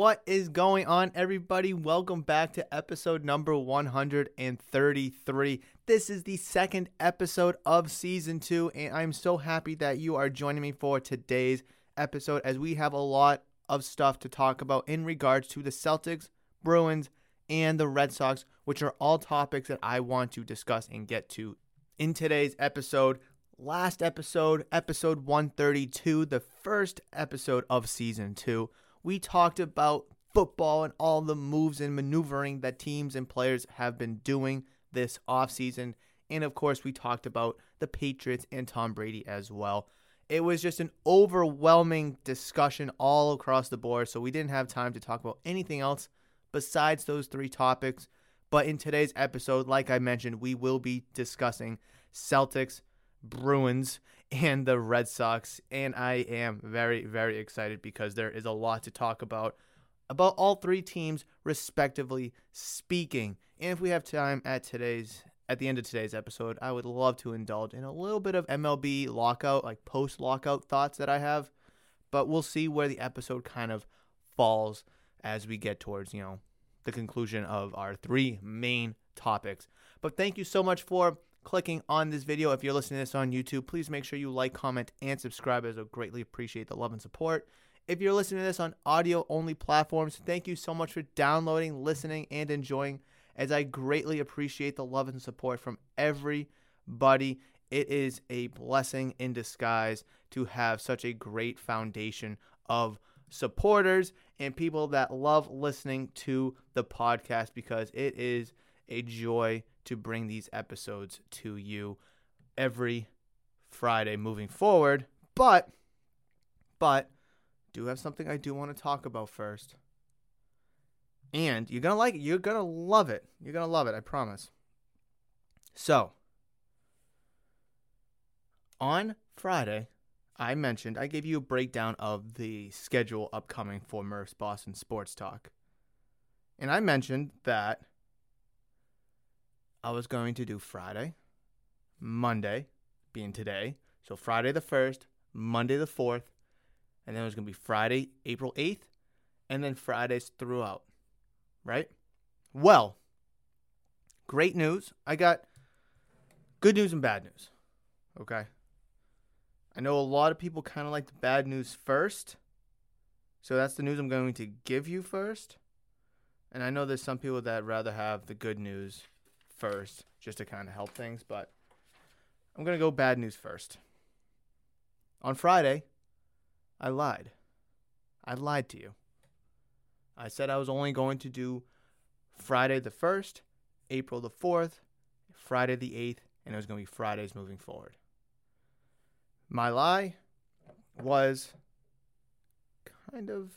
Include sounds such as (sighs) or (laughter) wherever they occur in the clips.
What is going on, everybody? Welcome back to episode number 133. This is the second episode of season two, and I'm so happy that you are joining me for today's episode as we have a lot of stuff to talk about in regards to the Celtics, Bruins, and the Red Sox, which are all topics that I want to discuss and get to in today's episode. Last episode, episode 132, the first episode of season two we talked about football and all the moves and maneuvering that teams and players have been doing this offseason. And of course, we talked about the Patriots and Tom Brady as well. It was just an overwhelming discussion all across the board, so we didn't have time to talk about anything else besides those three topics. But in today's episode, like I mentioned, we will be discussing Celtics, Bruins, and the Red Sox. And I am very, very excited because there is a lot to talk about about all three teams respectively speaking. And if we have time at today's at the end of today's episode, I would love to indulge in a little bit of MLB lockout, like post lockout thoughts that I have. But we'll see where the episode kind of falls as we get towards, you know, the conclusion of our three main topics. But thank you so much for clicking on this video. If you're listening to this on YouTube, please make sure you like, comment, and subscribe as I greatly appreciate the love and support. If you're listening to this on audio only platforms, thank you so much for downloading, listening, and enjoying as I greatly appreciate the love and support from everybody. It is a blessing in disguise to have such a great foundation of supporters and people that love listening to the podcast because it is a joy to bring these episodes to you every Friday moving forward. But, but, do have something I do want to talk about first. And you're going to like it. You're going to love it. You're going to love it. I promise. So, on Friday, I mentioned, I gave you a breakdown of the schedule upcoming for Murph's Boston Sports Talk. And I mentioned that I was going to do Friday, Monday, being today. So Friday the 1st, Monday the 4th, and then it was going to be Friday, April 8th, and then Fridays throughout. Right? Well, great news. I got good news and bad news. Okay? I know a lot of people kind of like the bad news first. So that's the news I'm going to give you first. And I know there's some people that rather have the good news first, just to kind of help things. But I'm going to go bad news first. On Friday, I lied. I lied to you. I said I was only going to do Friday the 1st, April the 4th, Friday the 8th, and it was going to be Fridays moving forward. My lie was kind of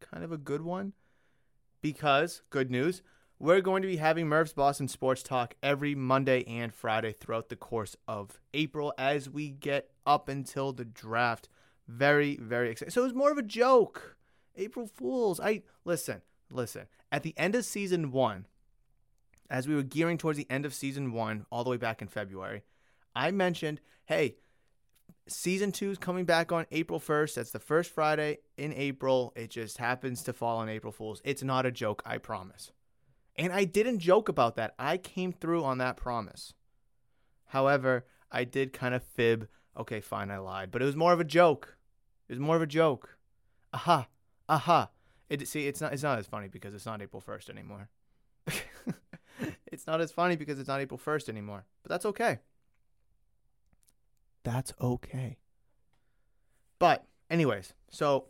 kind of a good one because good news we're going to be having Murph's Boston Sports Talk every Monday and Friday throughout the course of April as we get up until the draft. Very, very excited. So it was more of a joke. April Fools. I listen, listen. At the end of season one, as we were gearing towards the end of season one, all the way back in February, I mentioned, hey, season two is coming back on April 1st. That's the first Friday in April. It just happens to fall on April Fools. It's not a joke, I promise. And I didn't joke about that. I came through on that promise. However, I did kind of fib. Okay, fine, I lied. But it was more of a joke. It was more of a joke. Aha, aha. It see, it's not it's not as funny because it's not April first anymore. (laughs) it's not as funny because it's not April first anymore. But that's okay. That's okay. But anyways, so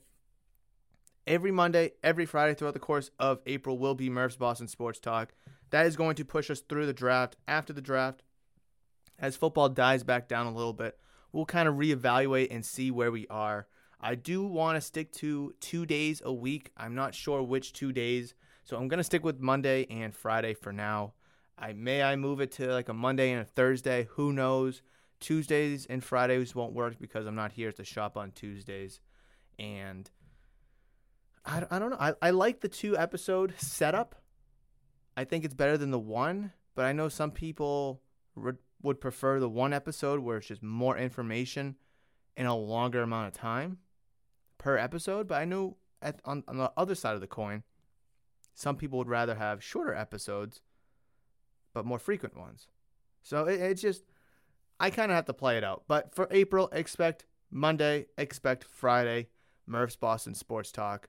every Monday, every Friday throughout the course of April will be Murph's Boston Sports Talk. That is going to push us through the draft. After the draft, as football dies back down a little bit, we'll kind of reevaluate and see where we are. I do want to stick to two days a week. I'm not sure which two days, so I'm gonna stick with Monday and Friday for now. I may I move it to like a Monday and a Thursday. Who knows? Tuesdays and Fridays won't work because I'm not here at the shop on Tuesdays, and I, I don't know. I, I like the two episode setup. I think it's better than the one, but I know some people re- would prefer the one episode where it's just more information in a longer amount of time per episode. But I know at, on, on the other side of the coin, some people would rather have shorter episodes, but more frequent ones. So it, it's just, I kind of have to play it out. But for April, expect Monday, expect Friday, Murph's Boston Sports Talk.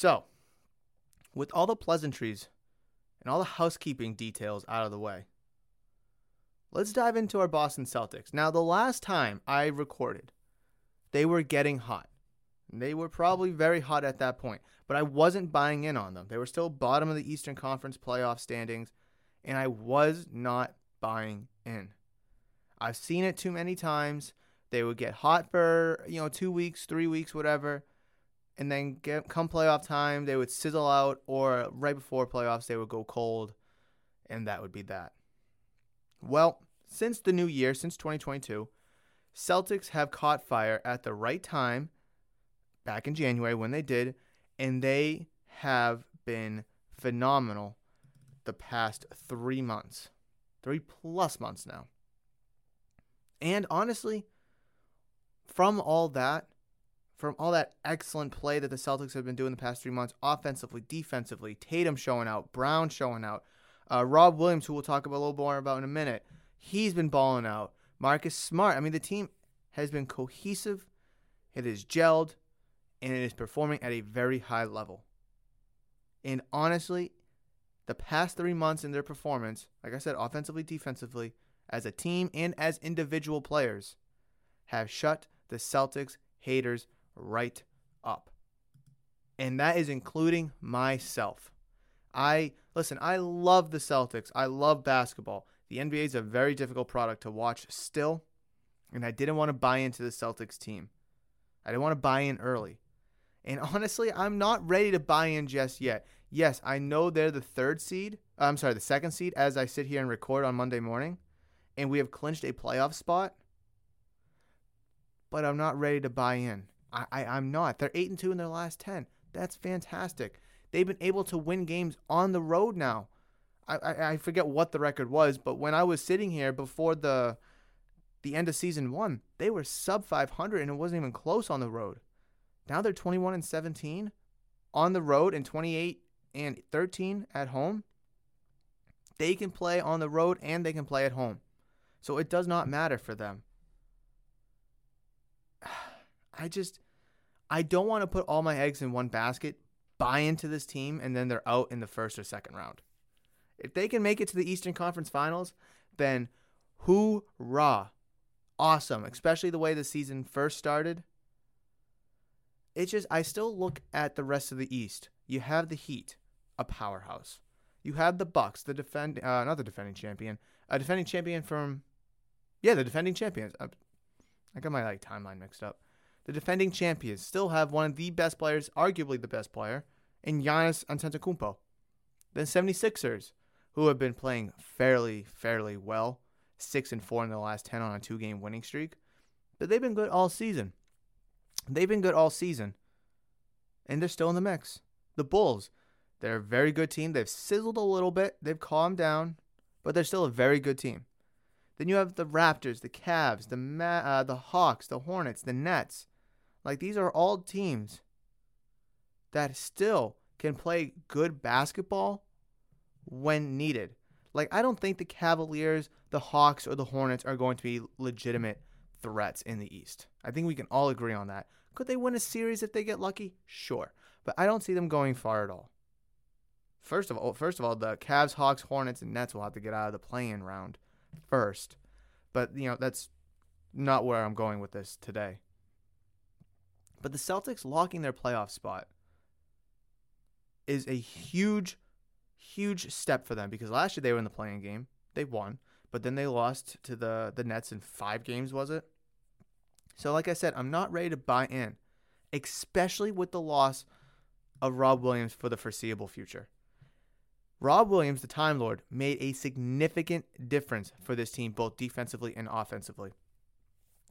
So, with all the pleasantries and all the housekeeping details out of the way, let's dive into our Boston Celtics. Now, the last time I recorded, they were getting hot. They were probably very hot at that point, but I wasn't buying in on them. They were still bottom of the Eastern Conference playoff standings, and I was not buying in. I've seen it too many times. They would get hot for, you know, 2 weeks, 3 weeks, whatever and then get, come playoff time, they would sizzle out, or right before playoffs, they would go cold, and that would be that. Well, since the new year, since 2022, Celtics have caught fire at the right time, back in January when they did, and they have been phenomenal the past three months, three plus months now. And honestly, from all that, from all that excellent play that the Celtics have been doing the past three months, offensively, defensively, Tatum showing out, Brown showing out, uh, Rob Williams, who we'll talk about a little more about in a minute, he's been balling out. Marcus Smart. I mean, the team has been cohesive, it is gelled, and it is performing at a very high level. And honestly, the past three months in their performance, like I said, offensively, defensively, as a team and as individual players, have shut the Celtics haters right up. And that is including myself. I listen, I love the Celtics. I love basketball. The NBA is a very difficult product to watch still, and I didn't want to buy into the Celtics team. I didn't want to buy in early. And (laughs) honestly, I'm not ready to buy in just yet. Yes, I know they're the third seed. I'm sorry, the second seed as I sit here and record on Monday morning, and we have clinched a playoff spot. But I'm not ready to buy in. I, I I'm not. They're eight and two in their last ten. That's fantastic. They've been able to win games on the road now. I, I, I forget what the record was, but when I was sitting here before the the end of season one, they were sub 500 and it wasn't even close on the road. Now they're 21 and 17 on the road and 28 and 13 at home. They can play on the road and they can play at home. So it does not matter for them. I just I don't want to put all my eggs in one basket, buy into this team, and then they're out in the first or second round. If they can make it to the Eastern Conference Finals, then hoorah. Awesome, especially the way the season first started. It's just I still look at the rest of the East. You have the Heat, a powerhouse. You have the Bucks, the defend uh, not the defending champion, a defending champion from yeah, the defending champions. I, I got my like timeline mixed up the defending champions still have one of the best players, arguably the best player, in Giannis Antetokounmpo. The 76ers, who have been playing fairly, fairly well, 6 and 4 in the last 10 on a two game winning streak, but they've been good all season. They've been good all season, and they're still in the mix. the Bulls. They're a very good team. They've sizzled a little bit, they've calmed down, but they're still a very good team. Then you have the Raptors, the Cavs, the Ma- uh, the Hawks, the Hornets, the Nets. Like these are all teams that still can play good basketball when needed. Like I don't think the Cavaliers, the Hawks, or the Hornets are going to be legitimate threats in the East. I think we can all agree on that. Could they win a series if they get lucky? Sure, but I don't see them going far at all. First of all, first of all, the Cavs, Hawks, Hornets, and Nets will have to get out of the play-in round first. But you know that's not where I'm going with this today. But the Celtics locking their playoff spot is a huge, huge step for them because last year they were in the play-in game, they won, but then they lost to the the Nets in five games, was it? So, like I said, I'm not ready to buy in, especially with the loss of Rob Williams for the foreseeable future. Rob Williams, the Time Lord, made a significant difference for this team, both defensively and offensively.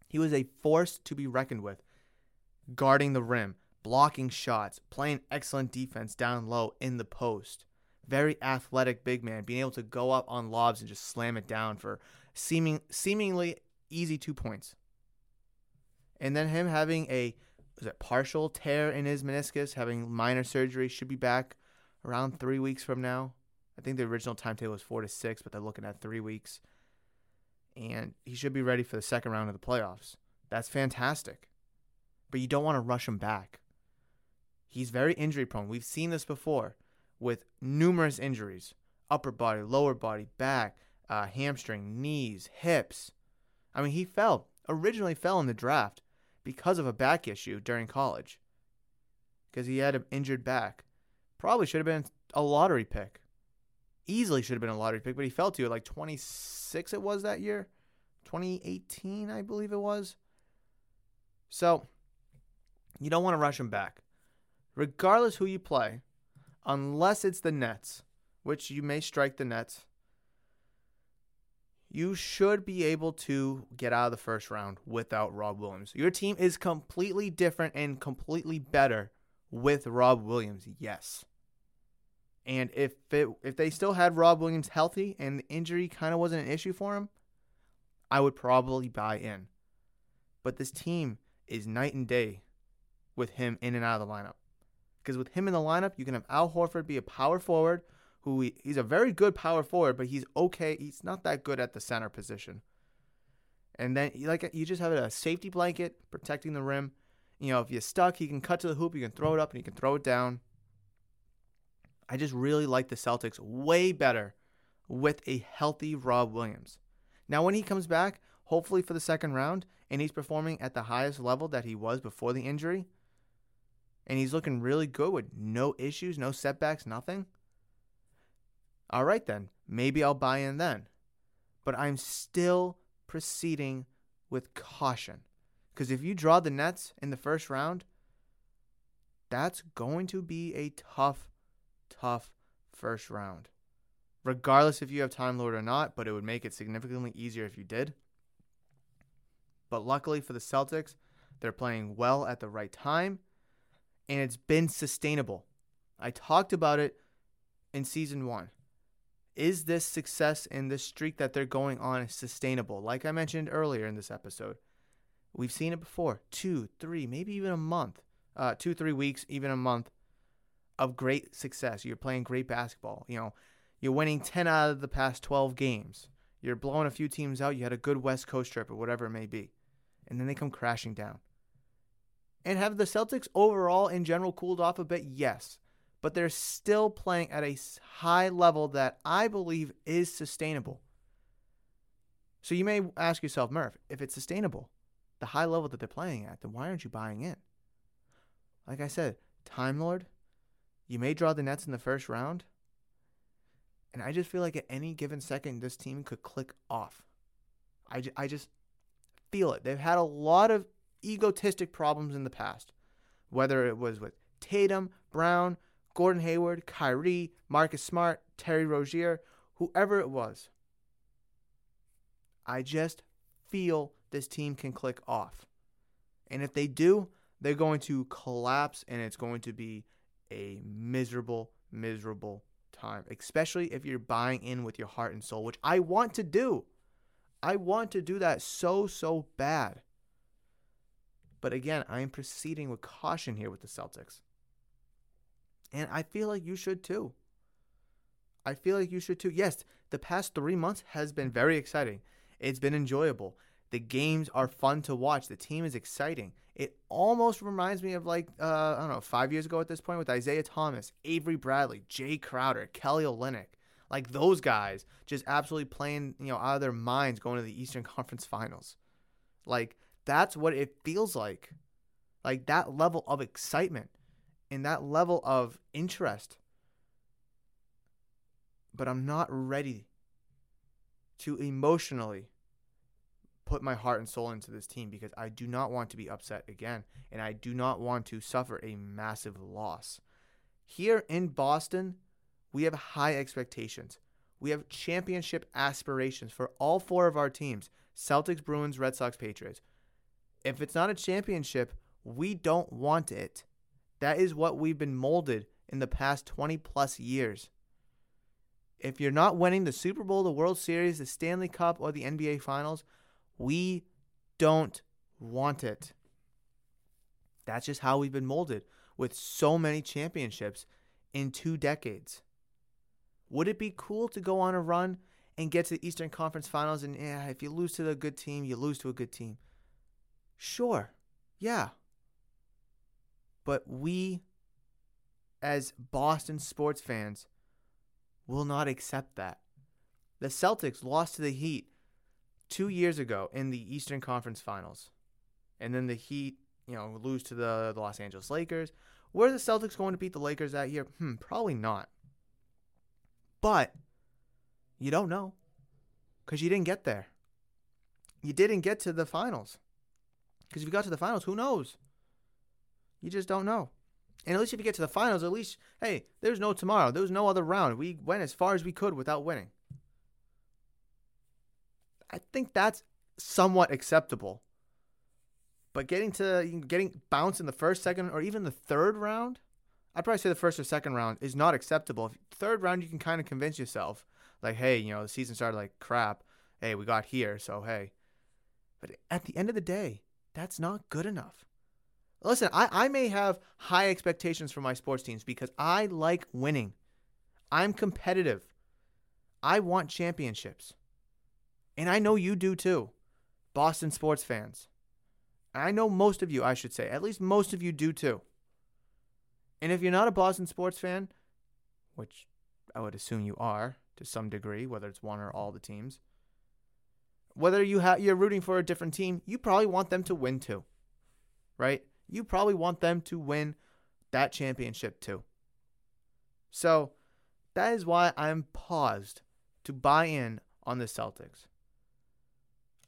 He was a force to be reckoned with, guarding the rim, blocking shots, playing excellent defense down low in the post. Very athletic big man, being able to go up on lobs and just slam it down for seeming seemingly easy two points. And then him having a was it partial tear in his meniscus, having minor surgery, should be back around three weeks from now. I think the original timetable was four to six, but they're looking at three weeks. And he should be ready for the second round of the playoffs. That's fantastic. But you don't want to rush him back. He's very injury prone. We've seen this before with numerous injuries upper body, lower body, back, uh, hamstring, knees, hips. I mean, he fell, originally fell in the draft because of a back issue during college because he had an injured back. Probably should have been a lottery pick. Easily should have been a lottery pick, but he fell to it like 26 it was that year. 2018, I believe it was. So, you don't want to rush him back regardless who you play, unless it's the Nets, which you may strike the Nets, you should be able to get out of the first round without Rob Williams. Your team is completely different and completely better with Rob Williams. Yes. And if it, if they still had Rob Williams healthy and the injury kind of wasn't an issue for him, I would probably buy in. But this team is night and day with him in and out of the lineup because with him in the lineup, you can have Al Horford be a power forward who he, he's a very good power forward, but he's okay. He's not that good at the center position. And then like you just have a safety blanket protecting the rim. You know, if you're stuck, he can cut to the hoop, you can throw it up, and you can throw it down. I just really like the Celtics way better with a healthy Rob Williams. Now, when he comes back, hopefully for the second round, and he's performing at the highest level that he was before the injury, and he's looking really good with no issues, no setbacks, nothing. All right, then. Maybe I'll buy in then. But I'm still proceeding with caution. Because if you draw the Nets in the first round, that's going to be a tough, tough first round. Regardless if you have Time Lord or not, but it would make it significantly easier if you did. But luckily for the Celtics, they're playing well at the right time and it's been sustainable. I talked about it in season one. Is this success and this streak that they're going on sustainable? Like I mentioned earlier in this episode, we've seen it before two, three, maybe even a month, uh, two, three weeks, even a month of great success. You're playing great basketball. You know, you're winning 10 out of the past 12 games. You're blowing a few teams out. You had a good West Coast trip or whatever it may be. And then they come crashing down. And have the Celtics overall in general cooled off a bit? Yes. But they're still playing at a high level that I believe is sustainable. So you may ask yourself, Murph, if it's sustainable, the high level that they're playing at, then why aren't you buying in? Like I said, Time Lord, you may draw the Nets in the first round. And I just feel like at any given second, this team could click off. I, I just feel it. They've had a lot of egotistic problems in the past, whether it was with Tatum, Brown, Gordon Hayward, Kyrie, Marcus Smart, Terry Rozier, whoever it was. I just feel this team can click off. And if they do, they're going to collapse and it's going to be a miserable, miserable time, especially if you're buying in with your heart and soul, which I want to do. I want to do that so, so bad. But again, I am proceeding with caution here with the Celtics. And I feel like you should too. I feel like you should too. Yes, the past three months has been very exciting. It's been enjoyable. The games are fun to watch. The team is exciting. It almost reminds me of like uh, I don't know, five years ago at this point with Isaiah Thomas, Avery Bradley, Jae Crowder, Kelly Olynyk, like those guys just absolutely playing you know out of their minds going to the Eastern (laughs) Conference Finals. Like that's what it feels like. Like that level of excitement and that level of interest. But I'm not ready to emotionally put my heart and soul into this team because I do not want to be upset again and I do not want to suffer a massive loss. Here in Boston, we have high expectations. We have championship aspirations for all four of our teams Celtics, Bruins, Red Sox, Patriots. If it's not a championship, we don't want it. That is what we've been molded in the past 20 plus years. If you're not winning the Super Bowl, the World Series, the Stanley Cup, or the NBA Finals, we don't want it. That's just how we've been molded with so many championships in two decades. Would it be cool to go on a run and get to the Eastern Conference Finals and yeah, if you lose to a good team, you lose to a good team? Sure. Yeah. But we, as Boston sports fans, will not accept that. The Celtics lost to the Heat two years ago in the Eastern Conference Finals. And then the Heat, you know, lose to the, the Los Angeles Lakers. Were the Celtics going to beat the Lakers that year? Hmm, probably not. But you don't know because you didn't get there. You didn't get to the finals. Because if you got to the finals, who knows? You just don't know. And at least if you get to the finals, at least, hey, there's no tomorrow. There's no other round. We went as far as we could without winning. I think that's somewhat acceptable. But getting to getting bounced in the first, second, or even the third round, I'd probably say the first or second round is not acceptable. Third round, you can kind of convince yourself, like, hey, you know, the season started like crap. Hey, we got here, so hey. But at the end of the day, that's not good enough. Listen, I, I may have high expectations for my sports teams because I like winning. I'm competitive. I want championships. And I know you do too, Boston sports fans. I know most of you, I should say, at least most of you do too. And if you're not a Boston sports fan, which I would assume you are to some degree, whether it's one or all the teams, whether you ha- you're rooting for a different team, you probably want them to win too, right? You probably want them to win that championship too. So that is why I'm paused to buy in on the Celtics.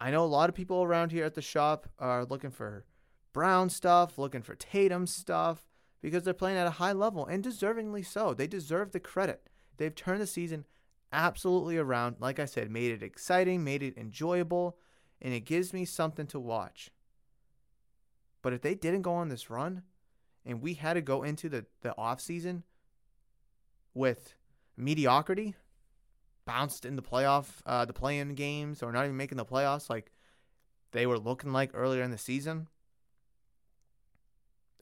I know a lot of people around here at the shop are looking for Brown stuff, looking for Tatum stuff, because they're playing at a high level and deservingly so. They deserve the credit. They've turned the season absolutely around. Like I said, made it exciting, made it enjoyable, and it gives me something to watch. But if they didn't go on this run and we had to go into the, the off season with mediocrity, bounced in the playoff, uh, the play-in games, or not even making the playoffs like they were looking like earlier in the season,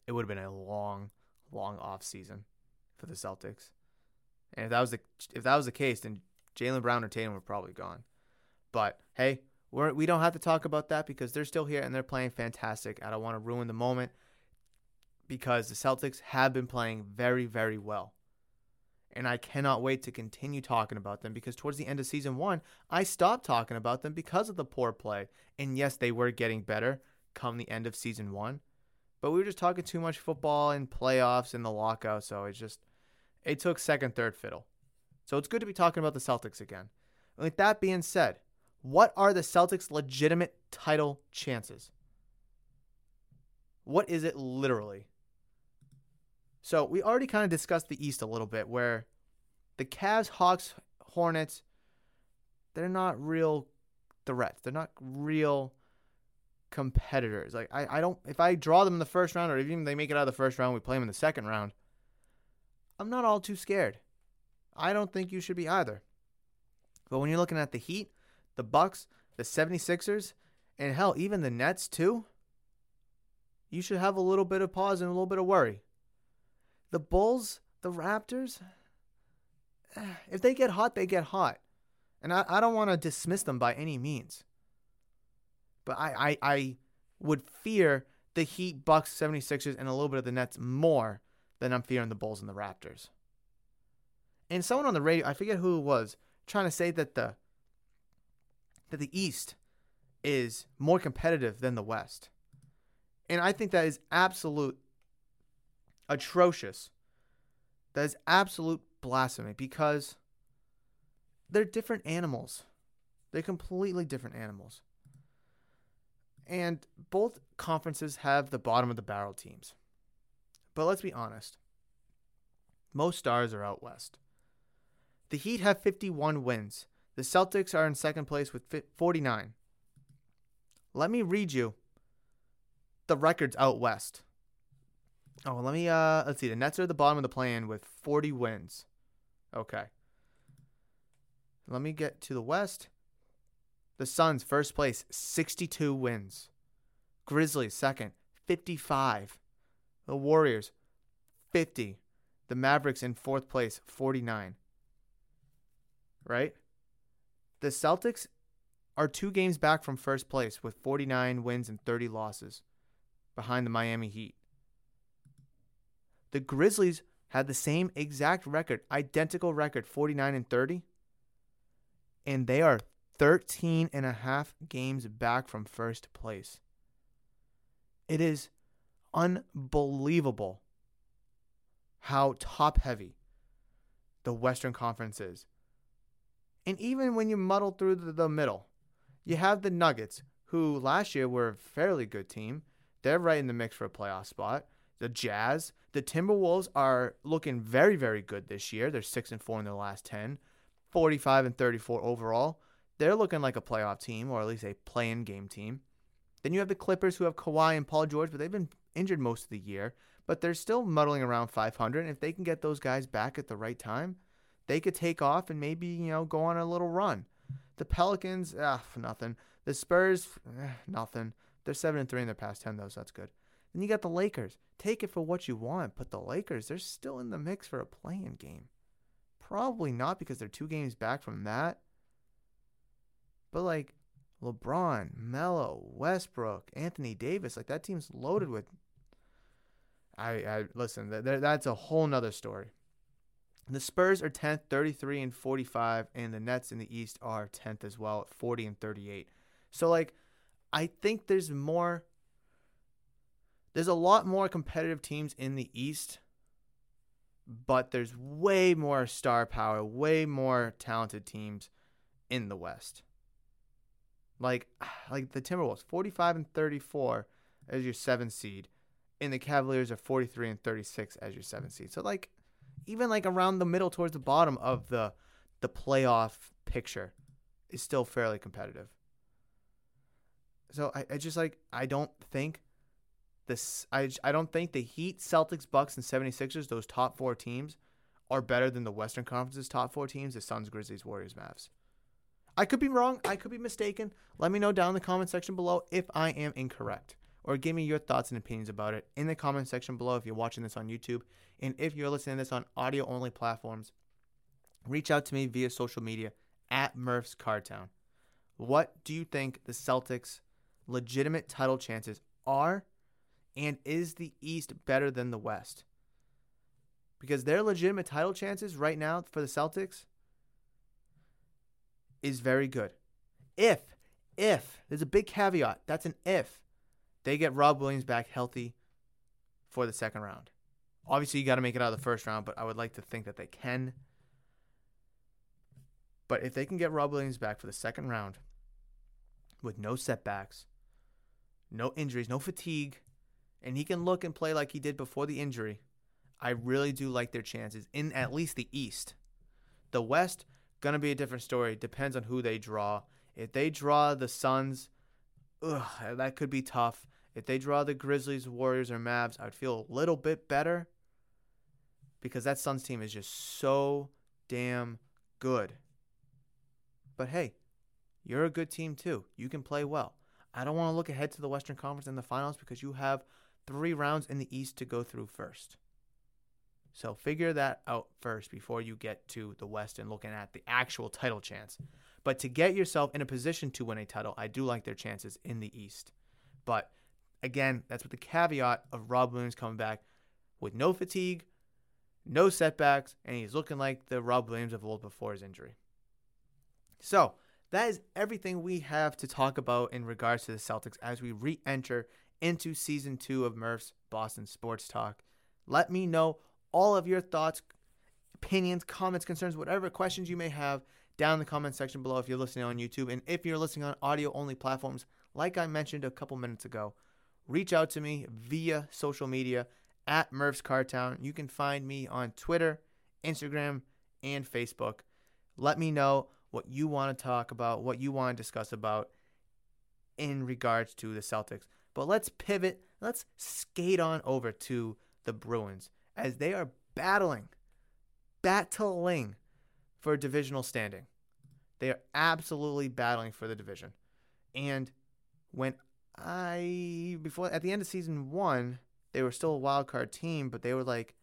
it would have been a long, long off season for the Celtics. And if that was the if that was the case, then Jaylen Brown or Tatum were probably gone. But hey, we're, we don't have to talk about that because they're still here and they're playing fantastic. I don't want to ruin the moment because the Celtics have been playing very, very well and I cannot wait to continue talking about them because towards the end of season one, I stopped talking about them because of the poor play. And yes, they were getting better come the end of season one, but we were just talking too much football and playoffs and the lockout, so it's just it took second, third fiddle. So it's good to be talking about the Celtics again. with that being said, what are the Celtics' legitimate title chances? What is it literally? So we already kind of discussed the East a little bit, where the Cavs, Hawks, Hornets, they're not real threats. They're not real competitors. Like I, I don't if I draw them in the first round or even they make it out of the first round, we play them in the second round. I'm not all too scared. I don't think you should be either. But when you're looking at the Heat, the Bucks, the 76ers, and hell, even the Nets too, you should have a little bit of pause and a little bit of worry. The Bulls, the Raptors, eh, if they get hot, they get hot. And I, I don't want to dismiss them by any means. But I, I, I would fear the Heat, Bucks, 76ers, and a little bit of the Nets more than I'm fearing the Bulls and the Raptors. And someone on the radio, I forget who it was, trying to say that the that the East is more competitive than the West. And I think that is absolute atrocious. That is absolute blasphemy because they're different animals. They're completely different animals. And both conferences have the bottom of the barrel teams. But let's be honest. Most stars are out west. The Heat have 51 wins. The Celtics are in second place with 49. Let me read you the records out west. Oh, let me uh let's see. The Nets are at the bottom of the plan with 40 wins. Okay. Let me get to the west. The Suns first place, 62 wins. Grizzlies second, 55. The Warriors 50. The Mavericks in fourth place, 49 right? The Celtics are two games back from first place with 49 wins and 30 losses behind the Miami Heat. The Grizzlies had the same exact record, identical record, 49 and 30, and they are 13 and a half games back from first place. It is unbelievable how top heavy the Western Conference is. And even when you muddle through the, middle, you have the Nuggets, who last year were a fairly good team. They're right in the mix for a playoff spot. The Jazz, the Timberwolves are looking very, very good this year. They're six and four in their last ten, 45 and 34 overall. They're looking like a playoff team, or at least a play-in game team. Then you have the Clippers, who have Kawhi and Paul George, but they've been injured most of the year. But they're still muddling around 500. And if they can get those guys back at the right time, they could take off and maybe, you know, go on a little run. The Pelicans, ah, nothing. The Spurs, eh, nothing. They're 7 and 3 in their past 10, though, so that's good. Then you got the Lakers. Take it for what you want, but the Lakers, they're still in the mix for a play-in game. Probably not because they're two games back from that. But like LeBron, Melo, Westbrook, Anthony Davis, like that team's loaded with. I, I listen. That, that's a whole nother story. The Spurs are 10th, 33 and 45, and the Nets in the East are 10th as well at 40 and 38. So, like, I think there's more, there's a lot more competitive teams in the East, but there's way more star power, way more talented teams in the West. Like, (sighs) like the Timberwolves, 45 and 34 as your seventh seed, and the Cavaliers are 43 and 36 as your seventh seed. So, like, even like around the middle towards the bottom of the the playoff picture is still fairly competitive. So I, I just like I don't think this I I don't think the Heat, Celtics, Bucks and 76ers, those top 4 teams are better than the Western Conference's top 4 teams, the Suns, Grizzlies, Warriors, Mavs. I could be wrong, I could be mistaken. Let me know down in the comment section below if I am incorrect or give me your thoughts and opinions about it in the comment section below if you're watching this on YouTube. And if you're listening to this on audio only platforms, reach out to me via social media at Murph's Cardtown. What do you think the Celtics' legitimate title chances are? And is the East better than the West? Because their legitimate title chances right now for the Celtics is very good. If, if, there's a big caveat, that's an if they get Rob Williams back healthy for the second round. Obviously, you got to make it out of the first round, but I would like to think that they can. But if they can get Rob Williams back for the second round with no setbacks, no injuries, no fatigue, and he can look and play like he did before the injury, I really do like their chances in at least the East. The West, gonna be a different story. Depends on who they draw. If they draw the Suns, ugh, that could be tough. If they draw the Grizzlies, Warriors, or Mavs, I'd feel a little bit better. because that Suns team is just so damn good. But hey, you're a good team too. You can play well. I don't want to look ahead to the Western Conference and the finals because you have three rounds in the East to go through first. So figure that out first before you get to the West and looking at the actual title chance. But to get yourself in a position to win a title, I do like their chances in the East. But again, that's with the caveat of Rob Williams coming back with no fatigue, no setbacks, and he's looking like the Rob Williams of old before his injury. So, that is everything we have to talk about in regards to the Celtics as we re enter into season two of Murph's Boston Sports Talk. Let me know all of your thoughts, opinions, comments, concerns, whatever questions you may have down in the comment section below if you're listening on YouTube. And if you're listening on audio only platforms, like I mentioned a couple minutes ago, reach out to me via social media at Murph's Cardtown. You can find me on Twitter, Instagram, and Facebook. Let me know what you want to talk about, what you want to discuss about in regards to the Celtics. But let's pivot, let's skate on over to the Bruins as they are battling, battling for divisional standing. They are absolutely battling for the division. And when I before at the end of season 1, they were still a wild card team, but they were like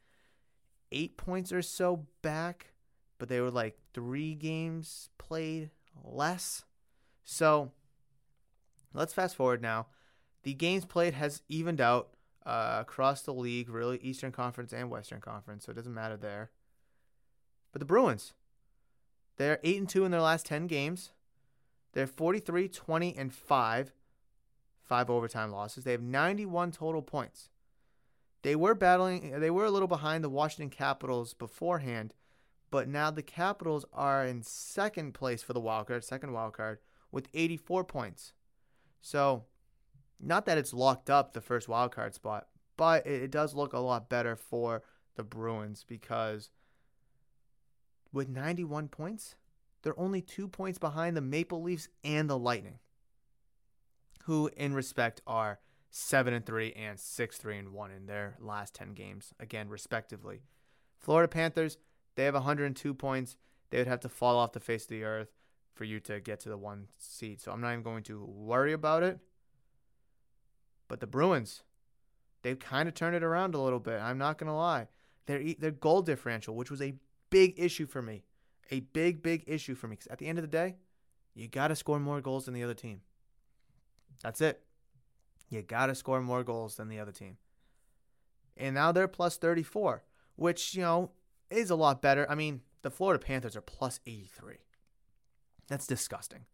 8 points or so back, but they were like 3 games played less. So, let's fast forward now. The games played has evened out uh, across the league, really Eastern Conference and Western Conference, so it doesn't matter there. But the Bruins, they're 8 and 2 in their last 10 games. They're 43, 20 and 5, five overtime losses. They have 91 total points. They were battling they were a little behind the Washington Capitals beforehand, but now the Capitals are in second place for the wild card, second wild card with 84 points. So, not that it's locked up the first wild card spot, but it, it does look a lot better for the Bruins because with 91 points, they're only two points behind the Maple Leafs and the Lightning, who, in respect, are 7 and 3 and 6 3 and 1 in their last 10 games, again, respectively. Florida Panthers, they have 102 points. They would have to fall off the face of the earth for you to get to the one seed. So I'm not even going to worry about it. But the Bruins, they've kind of turned it around a little bit. I'm not going to lie. Their their goal differential, which was a big issue for me, a big big issue for me. Because at the end of the day, you got to score more goals than the other team. That's it. You got to score more goals than the other team. And now they're plus 34, which you know is a lot better. I mean, the Florida Panthers are plus 83. That's disgusting.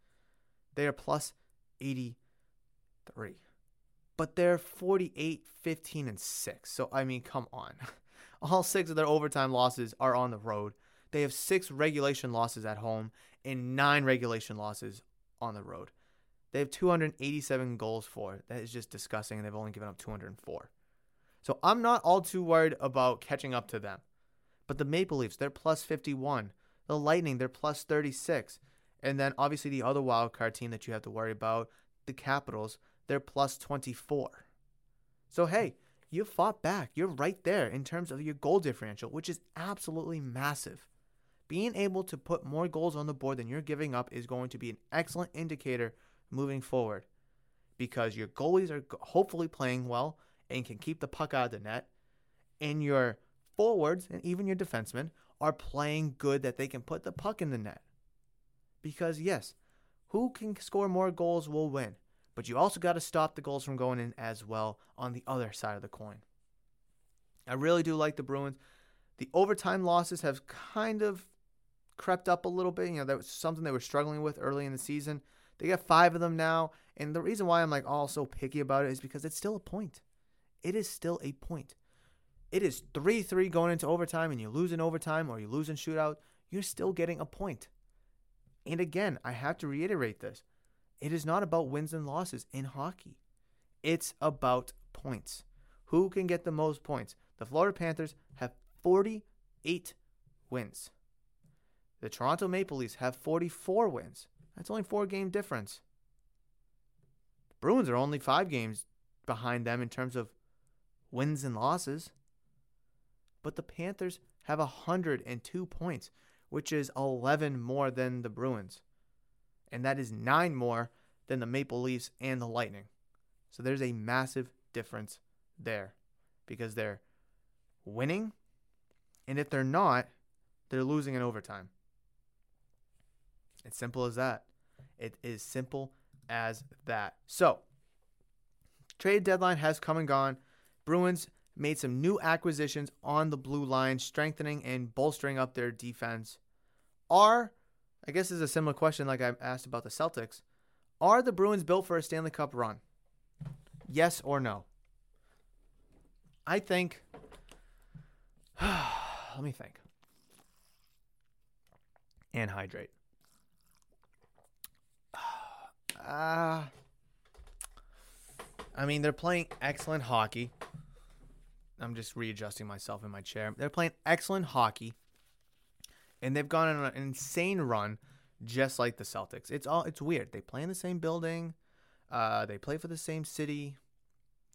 They are plus 83 but they're 48, 15, and 6. So, I mean, come on. (laughs) All six of their overtime losses are on the road. They have six regulation losses at home and nine regulation losses on the road. They have 287 goals for. That is just disgusting, and they've only given up 204. So I'm not all too worried about catching up to them. But the Maple Leafs, they're plus 51. The Lightning, they're plus 36. And then obviously the other wild card team that you have to worry about, the Capitals, they're plus 24. So, hey, you fought back. You're right there in terms of your goal differential, which is absolutely massive. Being able to put more goals on the board than you're giving up is going to be an excellent indicator moving forward because your goalies are hopefully playing well and can keep the puck out of the net, and your forwards and even your defensemen are playing good that they can put the puck in the net. Because, yes, who can score more goals will win but you also got to stop the goals from going in as well on the other side of the coin. I really do like the Bruins. The overtime losses have kind of crept up a little bit. You know, that was something they were struggling with early in the season. They got five of them now. And the reason why I'm like all so picky about it is because it's still a point. It is still a point. It is 3 3 going into overtime, and you lose in overtime or you lose in shootout, you're still getting a point. And again, I have to reiterate this it is not about wins and losses in hockey. It's about points. Who can get the most points? The Florida Panthers have 48 wins. The Toronto Maple Leafs have 44 wins. That's only four game difference. The Bruins are only five games behind them in terms of wins and losses. But the Panthers have 102 points, which is 11 more than the Bruins. And that is nine more than the Maple Leafs and the Lightning. So there's a massive difference there because they're winning. And if they're not, they're losing in overtime. It's simple as that. It is simple as that. So, trade deadline has come and gone. Bruins made some new acquisitions on the blue line, strengthening and bolstering up their defense. Are, I guess, this is a similar question like I asked about the Celtics. Are the Bruins built for a Stanley Cup run? Yes or no? I think. (sighs) let me think. And hydrate. Uh, I mean, they're playing excellent hockey. I'm just readjusting myself in my chair. They're playing excellent hockey, and they've gone on an insane run, just like the Celtics. It's all it's weird. They play in the same building, uh, they play for the same city.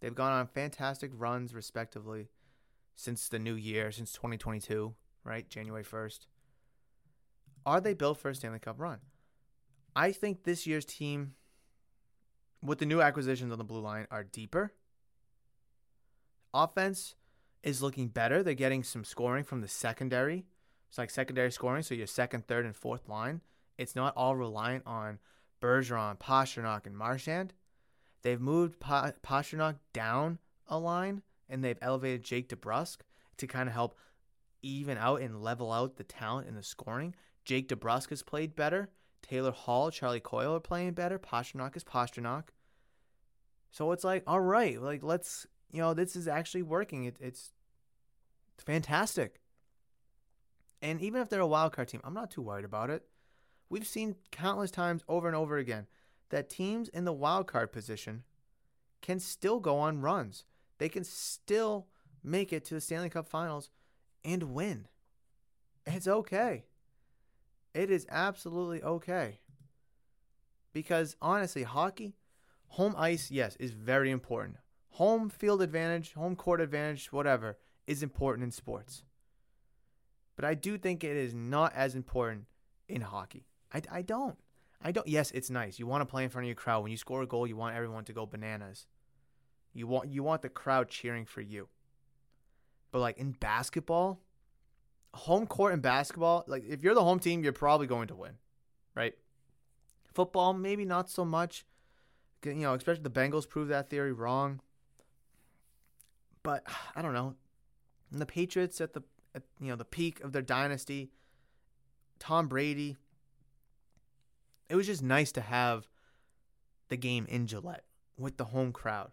They've gone on fantastic runs, respectively, since the new year, since 2022, right, January 1st. Are they built for a Stanley Cup run? I think this year's team, with the new acquisitions on the blue line, are deeper offense is looking better. They're getting some scoring from the secondary. It's like secondary scoring, so your second, third, and fourth line. It's not all reliant on Bergeron, Pastrnak, and Marchand. They've moved pa- Pastrnak down a line, and they've elevated Jake DeBrusk to kind of help even out and level out the talent in the scoring. Jake DeBrusk has played better. Taylor Hall, Charlie Coyle are playing better. Pastrnak is Pastrnak. So it's like, all right, like let's you know, this is actually working. It, it's fantastic. And even if they're a wild card team, I'm not too worried about it. We've seen countless times over and over again that teams in the wild card position can still go on runs. They can still make it to the Stanley Cup Finals and win. It's okay. It is absolutely okay. Because honestly, hockey, home ice, yes, is very important home field advantage, home court advantage, whatever, is important in sports. But I do think it is not as important in hockey. I, I don't. I don't. Yes, it's nice. You want to play in front of your crowd. When you score a goal, you want everyone to go bananas. You want you want the crowd cheering for you. But like in basketball, home court in basketball, like if you're the home team, you're probably going to win, right? Football, maybe not so much. You know, especially the Bengals proved that theory wrong. But I don't know. And the Patriots at the at, you know the peak of their dynasty, Tom Brady. It was just nice to have the game in Gillette with the home crowd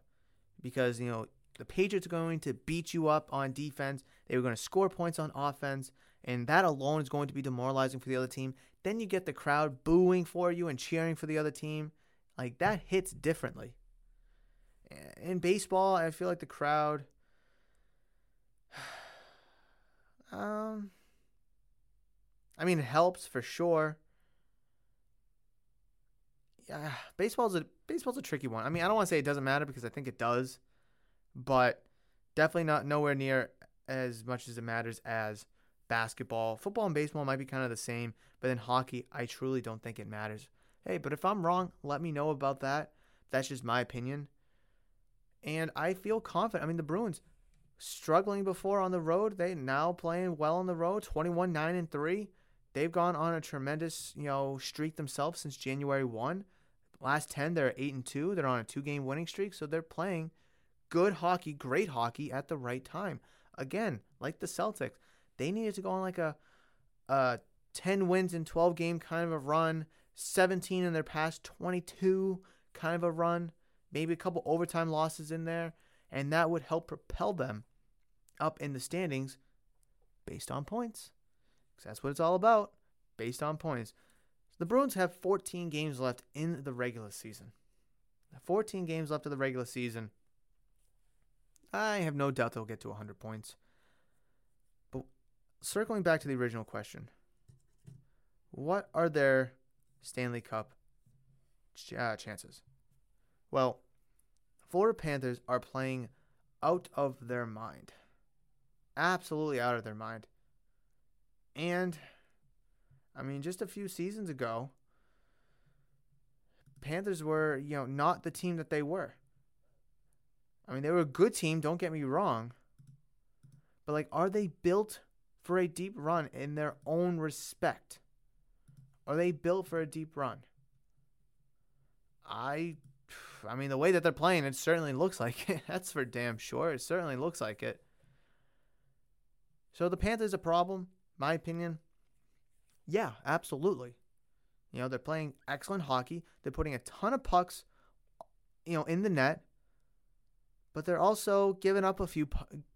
because you know the Patriots are going to beat you up on defense. They were going to score points on offense, and that alone is going to be demoralizing for the other team. Then you get the crowd booing for you and cheering for the other team. Like that hits differently. In baseball, I feel like the crowd (sighs) um, I mean, it helps for sure. Yeah, baseball's a baseball's a tricky one. I mean, I don't want to say it doesn't matter because I think it does, but definitely not nowhere near as much as it matters as basketball. Football and baseball might be kind of the same, but in hockey, I truly don't think it matters. Hey, but if I'm wrong, let me know about that. That's just my opinion. And I feel confident. I mean, the Bruins, struggling before on the road. They now playing well on the road, 21 9 and 3. They've gone on a tremendous, you know, streak themselves since January 1. Last 10 they're 8 and 2. They're on a two-game winning streak, so they're playing good hockey, great hockey at the right time. Again, like the Celtics, they needed to go on like a a 10 wins in 12 game kind of a run, 17 in their past 22 kind of a run, maybe a couple overtime losses in there, and that would help propel them up in the standings based on points. Because that's what it's all about, based on points. The Bruins have 14 games left in the regular season. 14 games left of the regular season. I have no doubt they'll get to 100 points. But circling back to the original question, what are their Stanley Cup uh, chances? Well, Florida Panthers are playing out of their mind absolutely out of their mind. And I mean, just a few seasons ago, Panthers were, you know, not the team that they were. I mean, they were a good team, don't get me wrong. But like are they built for a deep run in their own respect? Are they built for a deep run? I I mean, the way that they're playing, it certainly looks like it. (laughs) That's for damn sure. It certainly looks like it. So the Panthers a problem, my opinion. Yeah, absolutely. You know, they're playing excellent hockey. They're putting a ton of pucks, you know, in the net. But they're also giving up a few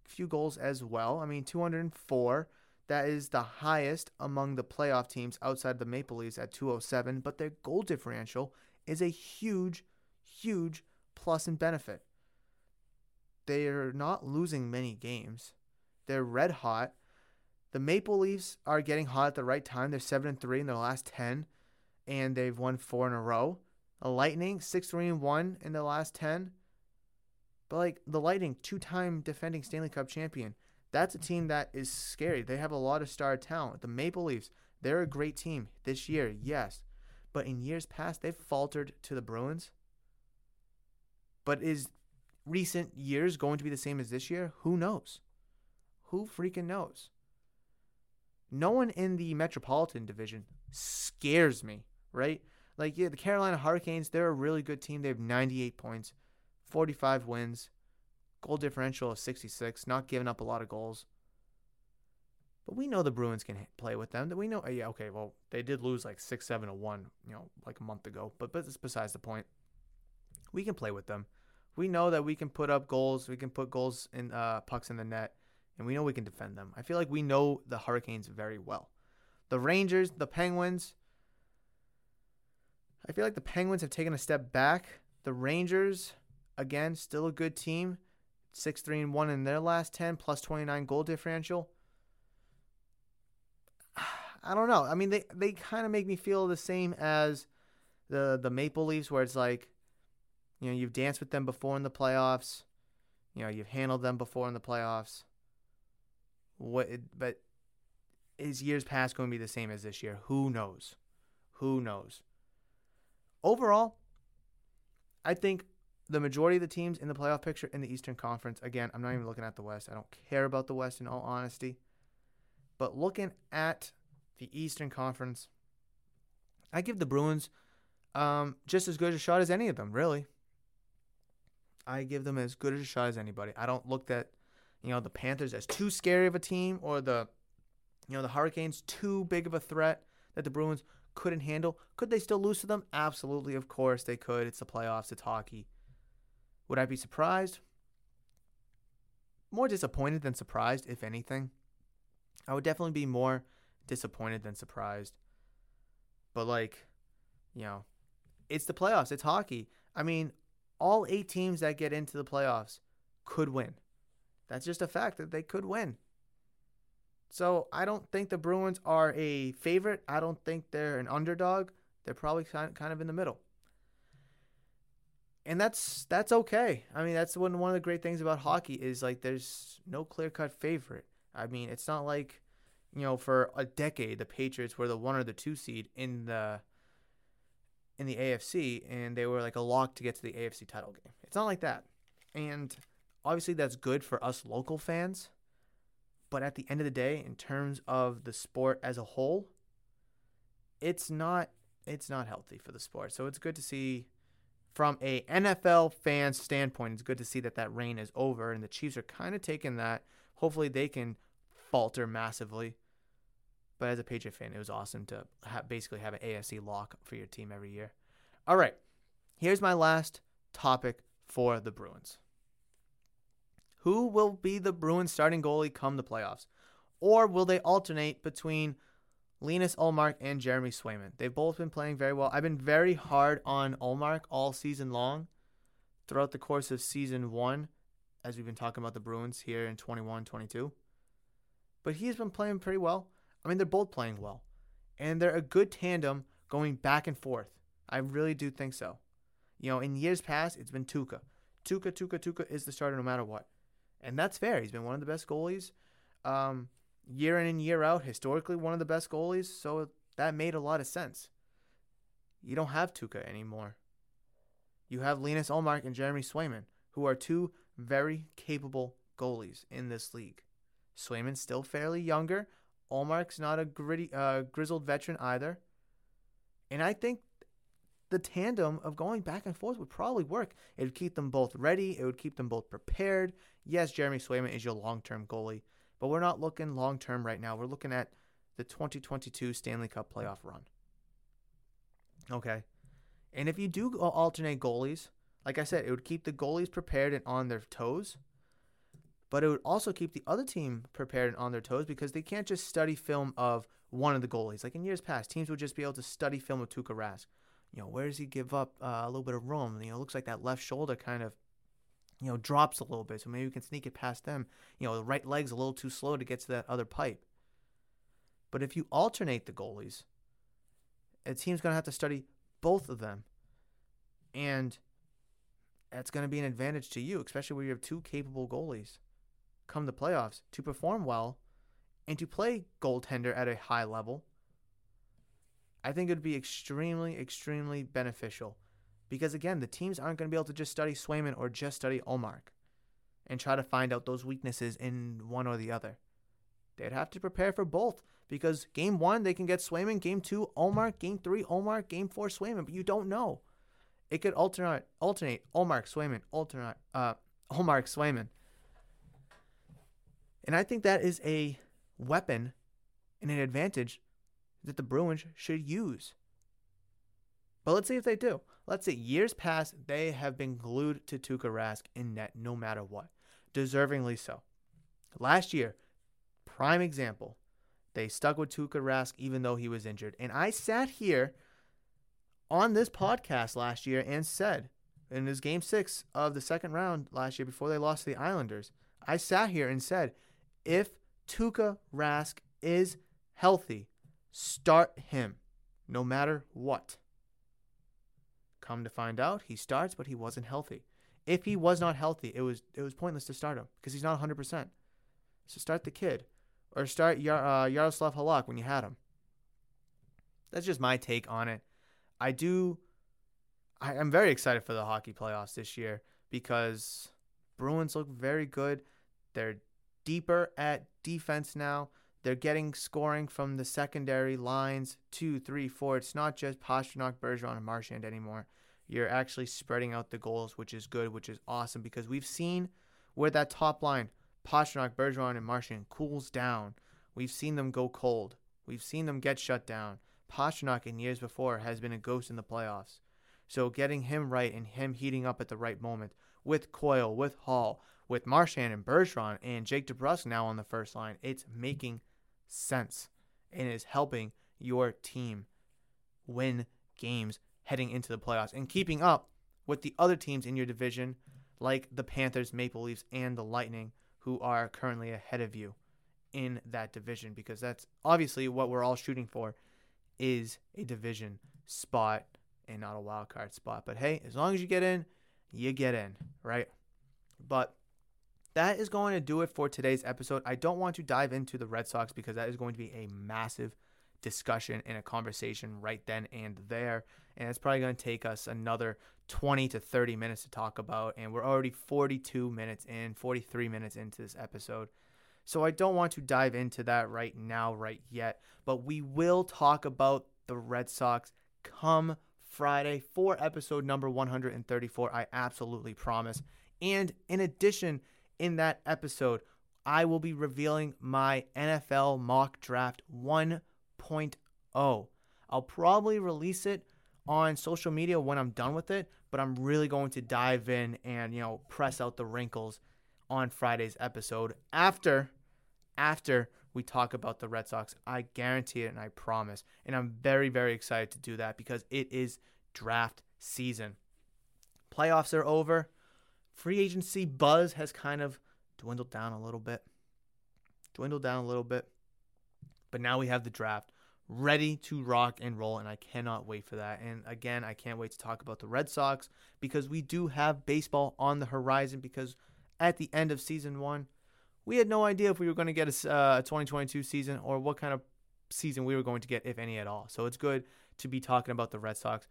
few goals as well. I mean, 204. That is the highest among the playoff teams outside the Maple Leafs at 207. But their goal differential is a huge, huge plus and benefit. They're not losing many games. They're red hot. The Maple Leafs are getting hot at the right time. They're seven and three in their last ten, and they've won four in a row. The Lightning six three and one in the last ten. But like the Lightning, two-time defending Stanley Cup champion, that's a team that is scary. They have a lot of star talent. The Maple Leafs, they're a great team this year, yes, but in years past they've faltered to the Bruins. But is recent years going to be the same as this year? Who knows? Who freaking knows? No one in the Metropolitan Division scares me, right? Like, yeah, the Carolina Hurricanes, they're a really good team. They have 98 points, 45 wins, goal differential of 66, not giving up a lot of goals. But we know the Bruins can play with them. That we know. Yeah, okay. Well, they did lose like six, seven to one, you know, like a month ago. But but it's besides the point. We can play with them. We know that we can put up goals. We can put goals in uh, pucks in the net and we know we can defend them. I feel like we know the Hurricanes very well. The Rangers, the Penguins. I feel like the Penguins have taken a step back. The Rangers, again, still a good team. 6 3 and 1 in their last 10, plus 29 goal differential. (sighs) I don't know. I mean, they, they kind of make me feel the same as the, the Maple Leafs, where it's like, you know, you've danced with them before in the playoffs. You know, you've handled them before in the playoffs. What? But is years past going to be the same as this year? Who knows? Who knows? Overall, I think the majority of the teams in the playoff picture in the Eastern Conference, again, I'm not even looking at the West. I don't care about the West in all honesty. But looking at the Eastern Conference, I give the Bruins um, just as good a shot as any of them, really. I give them as good a shot as anybody. I don't look at you know the Panthers as too scary of a team or the you know the Hurricanes too big of a threat that the Bruins couldn't handle. Could they still lose to them? Absolutely, of course they could. It's the playoffs, it's hockey. Would I be surprised? More disappointed than surprised, if anything. I would definitely be more disappointed than surprised. But like, you know, it's the playoffs, it's hockey. I mean, all eight teams that get into the playoffs could win. That's just a fact that they could win. So I don't think the Bruins are a favorite. I don't think they're an underdog. They're probably kind of in the middle. And that's that's okay. I mean, that's one one of the great things about hockey is like there's no clear-cut favorite. I mean, it's not like, you know, for a decade the Patriots were the one or the two seed in the in the AFC and they were like a lock to get to the AFC title game. It's not like that. And obviously that's good for us local fans. But at the end of the day, in terms of the sport as a whole, it's not it's not healthy for the sport. So it's good to see from a NFL fan standpoint, it's good to see that that reign is over and the Chiefs are kind of taking that. Hopefully they can falter massively. But as a Patriot fan, it was awesome to basically have an AFC lock for your team every year. All right, here's my last topic for the Bruins. Who will be the Bruins starting goalie come the playoffs? Or will they alternate between Linus Ullmark and Jeremy Swayman? They've both been playing very well. I've been very hard on Ullmark all season long throughout the course of season one, as we've been talking about the Bruins here in 21 22. But he's been playing pretty well. I mean, they're both playing well. And they're a good tandem going back and forth. I really do think so. You know, in years past, it's been Tuukka. Tuukka, Tuukka, Tuukka is the starter no matter what and that's fair. He's been one of the best goalies, um, year in and year out, historically one of the best goalies, so that made a lot of sense. You don't have Tuukka anymore. You have Linus Ullmark and Jeremy Swayman, who are two very capable goalies in this league. Swayman's still fairly younger. Ullmark's not a gritty, uh, grizzled veteran either. And I think the tandem of going back and forth would probably work. It would keep them both ready. It would keep them both prepared. Yes, Jeremy Swayman is your long-term goalie, but we're not looking long-term right now. We're looking at the 2022 Stanley Cup playoff run. Okay. And if you do alternate goalies, like I said, it would keep the goalies prepared and on their toes, but it would also keep the other team prepared and on their toes because they can't just study film of one of the goalies. Like in years past, teams would just be able to study film of Tuukka Rask. You know, where does he give up uh, a little bit of room? You know, looks like that left shoulder kind of, you know, drops a little bit, so maybe we can sneak it past them. You know, the right leg's a little too slow to get to that other pipe. But if you alternate the goalies, a team's going to have to study both of them. And that's going to be an advantage to you, especially where you have two capable goalies come the playoffs to perform well and to play goaltender at a high level. I think it would be extremely, extremely beneficial because, again, the teams aren't going to be able to just study Swayman or just study Ullmark and try to find out those weaknesses in one or the other. They'd have to prepare for both because game one, they can get Swayman, game two, Ullmark, game three, Ullmark, game four, Swayman, but you don't know. It could alternate, alternate, Ullmark, Swayman, alternate, uh, Ullmark, Swayman. And I think that is a weapon and an advantage that the Bruins should use. But let's see if they do. Let's say years past, they have been glued to Tuukka Rask in net no matter what. Deservingly so. Last year, prime example, they stuck with Tuukka Rask even though he was injured. And I sat here on this podcast last year and said, in his game six of the second round last year before they lost to the Islanders, I sat here and said, if Tuukka Rask is healthy, start him no matter what. Come to find out, he starts, but he wasn't healthy. If he was not healthy, it was it was pointless to start him because he's not 100%. So start the kid, or start Yar- uh, Yaroslav Halak when you had him. That's just my take on it. I do. I, am very excited for the hockey playoffs this year because Bruins look very good. They're deeper at defense now. They're getting scoring from the secondary lines two, three, four. It's not just Pastrnak, Bergeron, and Marchand anymore. You're actually spreading out the goals, which is good, which is awesome because we've seen where that top line, Pastrnak, Bergeron, and Marchand, cools down. We've seen them go cold. We've seen them get shut down. Pastrnak in years before has been a ghost in the playoffs. So getting him right and him heating up at the right moment with Coyle, with Hall, with Marchand and Bergeron and Jake DeBrusk now on the first line, it's making sense and is helping your team win games heading into the playoffs and keeping up with the other teams in your division, like the Panthers, Maple Leafs, and the Lightning, who are currently ahead of you in that division because that's obviously what we're all shooting for is a division spot and not a wild card spot. But hey, as long as you get in, you get in, right? But that is going to do it for today's episode. I don't want to dive into the Red Sox because that is going to be a massive discussion and a conversation right then and there. And it's probably going to take us another 20 to 30 minutes to talk about. And we're already 42 minutes in, 43 minutes into this episode. So I don't want to dive into that right now, right yet. But we will talk about the Red Sox come Friday for episode number 134. I absolutely promise. And in addition, in that episode, I will be revealing my NFL mock draft 1.0. I'll probably release it on social media when I'm done with it, but I'm really going to dive in and, you know, press out the wrinkles on Friday's episode after after we talk about the Red Sox. I guarantee it and I promise. And I'm very very excited to do that because it is draft season. Playoffs are over free agency buzz has kind of dwindled down a little bit. Dwindled down a little bit. But now we have the draft ready to rock and roll, and I cannot wait for that. And again, I can't wait to talk about the Red Sox because we do have baseball on the horizon. Because at the end of season one, we had no idea if we were going to get a uh, 2022 season or what kind of season we were going to get, if any at all. So it's good to be talking about the Red Sox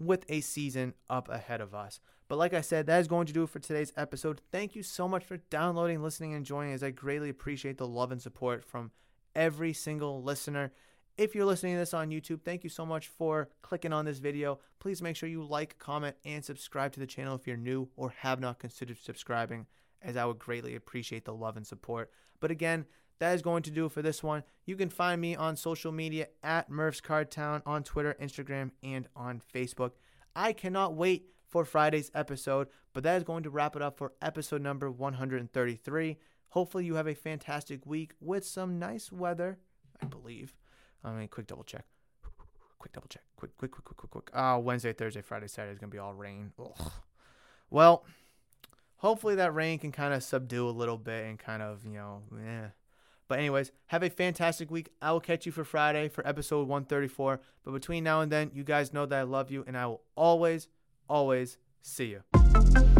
with a season up ahead of us. But like I said, that is going to do it for today's episode. Thank you so much for downloading, listening, and joining as I greatly appreciate the love and support from every single listener. If you're listening to this on YouTube, thank you so much for clicking on this video. Please make sure you like, comment, and subscribe to the channel if you're new or have not considered subscribing, as I would greatly appreciate the love and support. But again, that is going to do for this one. You can find me on social media at Murph's Cardtown on Twitter, Instagram, and on Facebook. I cannot wait for Friday's episode, but that is going to wrap it up for episode number 133. Hopefully, you have a fantastic week with some nice weather, I believe. I mean, quick double check. Quick double check. Quick, quick, quick, quick, quick, quick. Oh, Wednesday, Thursday, Friday, Saturday is going to be all rain. Ugh. Well, hopefully that rain can kind of subdue a little bit and kind of, you know, yeah. But, anyways, have a fantastic week. I will catch you for Friday for episode 134. But between now and then, you guys know that I love you and I will always, always see you.